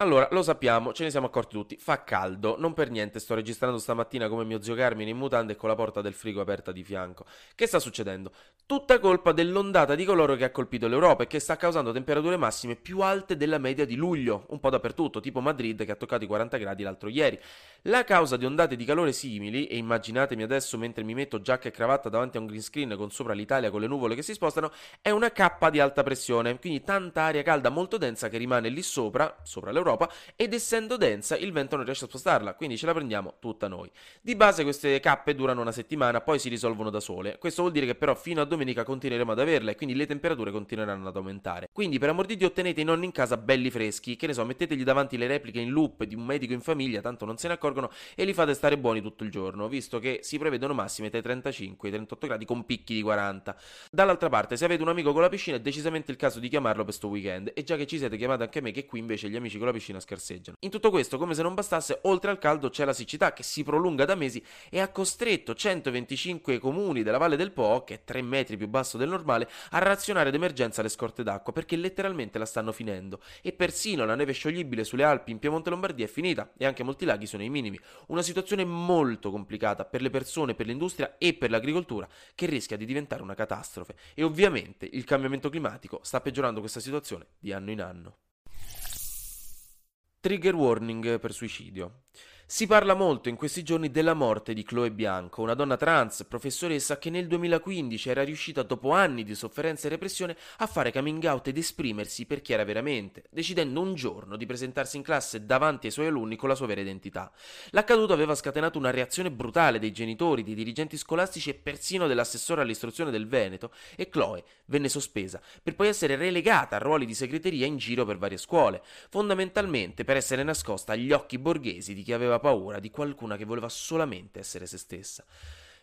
Allora, lo sappiamo, ce ne siamo accorti tutti, fa caldo, non per niente sto registrando stamattina come mio zio Carmine in mutande e con la porta del frigo aperta di fianco. Che sta succedendo? Tutta colpa dell'ondata di coloro che ha colpito l'Europa e che sta causando temperature massime più alte della media di luglio, un po' dappertutto, tipo Madrid che ha toccato i 40 gradi l'altro ieri. La causa di ondate di calore simili, e immaginatemi adesso mentre mi metto giacca e cravatta davanti a un green screen con sopra l'Italia con le nuvole che si spostano, è una cappa di alta pressione, quindi tanta aria calda molto densa che rimane lì sopra, sopra l'Europa, ed essendo densa il vento non riesce a spostarla, quindi ce la prendiamo tutta noi. Di base queste cappe durano una settimana, poi si risolvono da sole. Questo vuol dire che però fino a domenica continueremo ad averla e quindi le temperature continueranno ad aumentare. Quindi per amor di Dio tenete i nonni in casa belli freschi, che ne so, mettetegli davanti le repliche in loop di un medico in famiglia, tanto non se ne accorgono, e li fate stare buoni tutto il giorno, visto che si prevedono massime tra i 35 e i 38 gradi con picchi di 40. Dall'altra parte, se avete un amico con la piscina è decisamente il caso di chiamarlo per sto weekend, e già che ci siete chiamate anche me che qui invece gli amici con la piscina scherzano scarseggiano. In tutto questo, come se non bastasse, oltre al caldo c'è la siccità che si prolunga da mesi e ha costretto 125 comuni della Valle del Po, che è 3 metri più basso del normale, a razionare d'emergenza le scorte d'acqua perché letteralmente la stanno finendo. E persino la neve scioglibile sulle Alpi in Piemonte Lombardia è finita e anche molti laghi sono ai minimi. Una situazione molto complicata per le persone, per l'industria e per l'agricoltura che rischia di diventare una catastrofe. E ovviamente il cambiamento climatico sta peggiorando questa situazione di anno in anno. Trigger warning per suicidio. Si parla molto in questi giorni della morte di Chloe Bianco, una donna trans, professoressa che nel 2015 era riuscita dopo anni di sofferenza e repressione a fare coming out ed esprimersi per chi era veramente, decidendo un giorno di presentarsi in classe davanti ai suoi alunni con la sua vera identità. L'accaduto aveva scatenato una reazione brutale dei genitori, dei dirigenti scolastici e persino dell'assessore all'istruzione del Veneto e Chloe venne sospesa per poi essere relegata a ruoli di segreteria in giro per varie scuole, fondamentalmente per essere nascosta agli occhi borghesi di chi aveva paura di qualcuna che voleva solamente essere se stessa.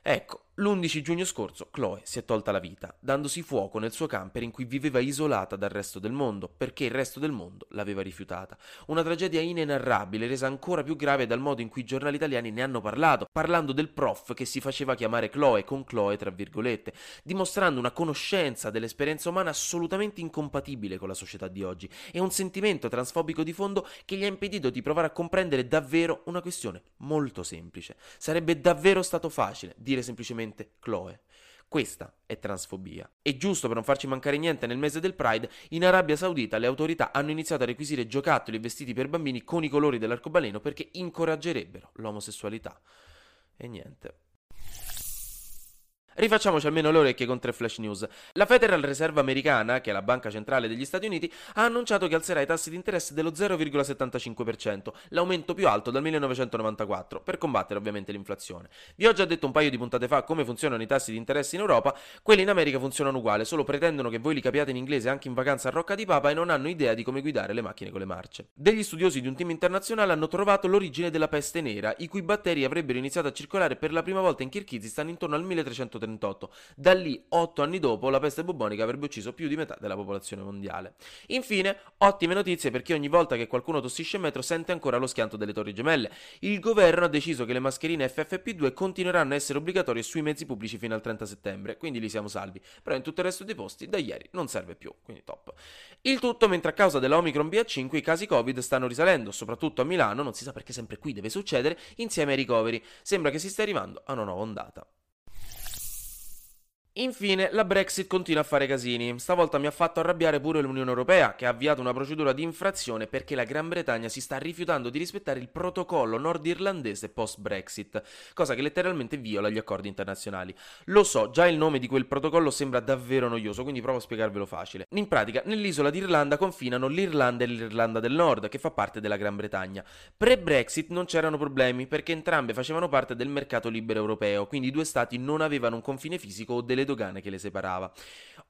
Ecco, l'11 giugno scorso Chloe si è tolta la vita, dandosi fuoco nel suo camper in cui viveva isolata dal resto del mondo, perché il resto del mondo l'aveva rifiutata. Una tragedia inenarrabile, resa ancora più grave dal modo in cui i giornali italiani ne hanno parlato, parlando del prof che si faceva chiamare Chloe, con Chloe tra virgolette, dimostrando una conoscenza dell'esperienza umana assolutamente incompatibile con la società di oggi e un sentimento transfobico di fondo che gli ha impedito di provare a comprendere davvero una questione molto semplice. Sarebbe davvero stato facile dire dire semplicemente Chloe. Questa è transfobia. E giusto per non farci mancare niente, nel mese del Pride, in Arabia Saudita le autorità hanno iniziato a requisire giocattoli e vestiti per bambini con i colori dell'arcobaleno perché incoraggerebbero l'omosessualità. E niente. Rifacciamoci almeno le orecchie con tre flash news. La Federal Reserve americana, che è la banca centrale degli Stati Uniti, ha annunciato che alzerà i tassi di interesse dello 0,75%, l'aumento più alto dal 1994, per combattere ovviamente l'inflazione. Vi ho già detto un paio di puntate fa come funzionano i tassi di interesse in Europa, quelli in America funzionano uguale, solo pretendono che voi li capiate in inglese anche in vacanza a Rocca di Papa e non hanno idea di come guidare le macchine con le marce. Degli studiosi di un team internazionale hanno trovato l'origine della peste nera, i cui batteri avrebbero iniziato a circolare per la prima volta in Kirghizistan intorno al 1330 1938. Da lì, otto anni dopo, la peste bubonica avrebbe ucciso più di metà della popolazione mondiale. Infine, ottime notizie per chi ogni volta che qualcuno tossisce in metro sente ancora lo schianto delle torri gemelle. Il governo ha deciso che le mascherine FFP2 continueranno a essere obbligatorie sui mezzi pubblici fino al 30 settembre, quindi lì siamo salvi. Però in tutto il resto dei posti da ieri non serve più, quindi top. Il tutto mentre a causa della Omicron BA5 i casi Covid stanno risalendo, soprattutto a Milano, non si sa perché sempre qui deve succedere, insieme ai ricoveri. Sembra che si stia arrivando a una nuova ondata. Infine, la Brexit continua a fare casini. Stavolta mi ha fatto arrabbiare pure l'Unione Europea, che ha avviato una procedura di infrazione perché la Gran Bretagna si sta rifiutando di rispettare il protocollo nordirlandese post-Brexit, cosa che letteralmente viola gli accordi internazionali. Lo so, già il nome di quel protocollo sembra davvero noioso, quindi provo a spiegarvelo facile. In pratica, nell'isola d'Irlanda confinano l'Irlanda e l'Irlanda del Nord, che fa parte della Gran Bretagna. Pre-Brexit non c'erano problemi perché entrambe facevano parte del mercato libero europeo, quindi i due stati non avevano un confine fisico o delle dogane che le separava.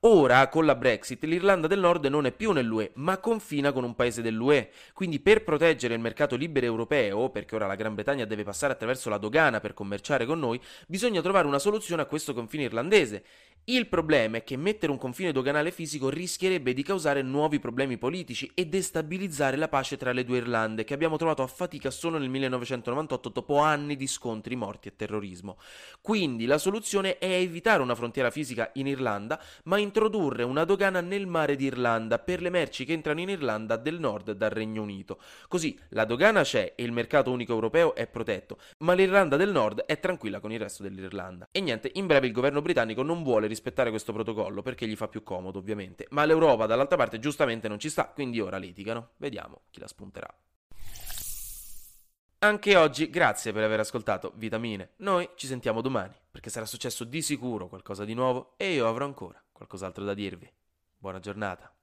Ora, con la Brexit, l'Irlanda del Nord non è più nell'UE, ma confina con un paese dell'UE. Quindi, per proteggere il mercato libero europeo, perché ora la Gran Bretagna deve passare attraverso la dogana per commerciare con noi, bisogna trovare una soluzione a questo confine irlandese. Il problema è che mettere un confine doganale fisico rischierebbe di causare nuovi problemi politici e destabilizzare la pace tra le due Irlande, che abbiamo trovato a fatica solo nel 1998 dopo anni di scontri, morti e terrorismo. Quindi la soluzione è evitare una frontiera fisica in Irlanda, ma introdurre una dogana nel mare d'Irlanda per le merci che entrano in Irlanda del nord dal Regno Unito. Così la dogana c'è e il mercato unico europeo è protetto, ma l'Irlanda del nord è tranquilla con il resto dell'Irlanda. E niente, in breve il governo britannico non vuole rispettare questo protocollo perché gli fa più comodo, ovviamente. Ma l'Europa dall'altra parte giustamente non ci sta, quindi ora litigano. Vediamo chi la spunterà. Anche oggi, grazie per aver ascoltato Vitamine. Noi ci sentiamo domani, perché sarà successo di sicuro qualcosa di nuovo e io avrò ancora qualcos'altro da dirvi. Buona giornata.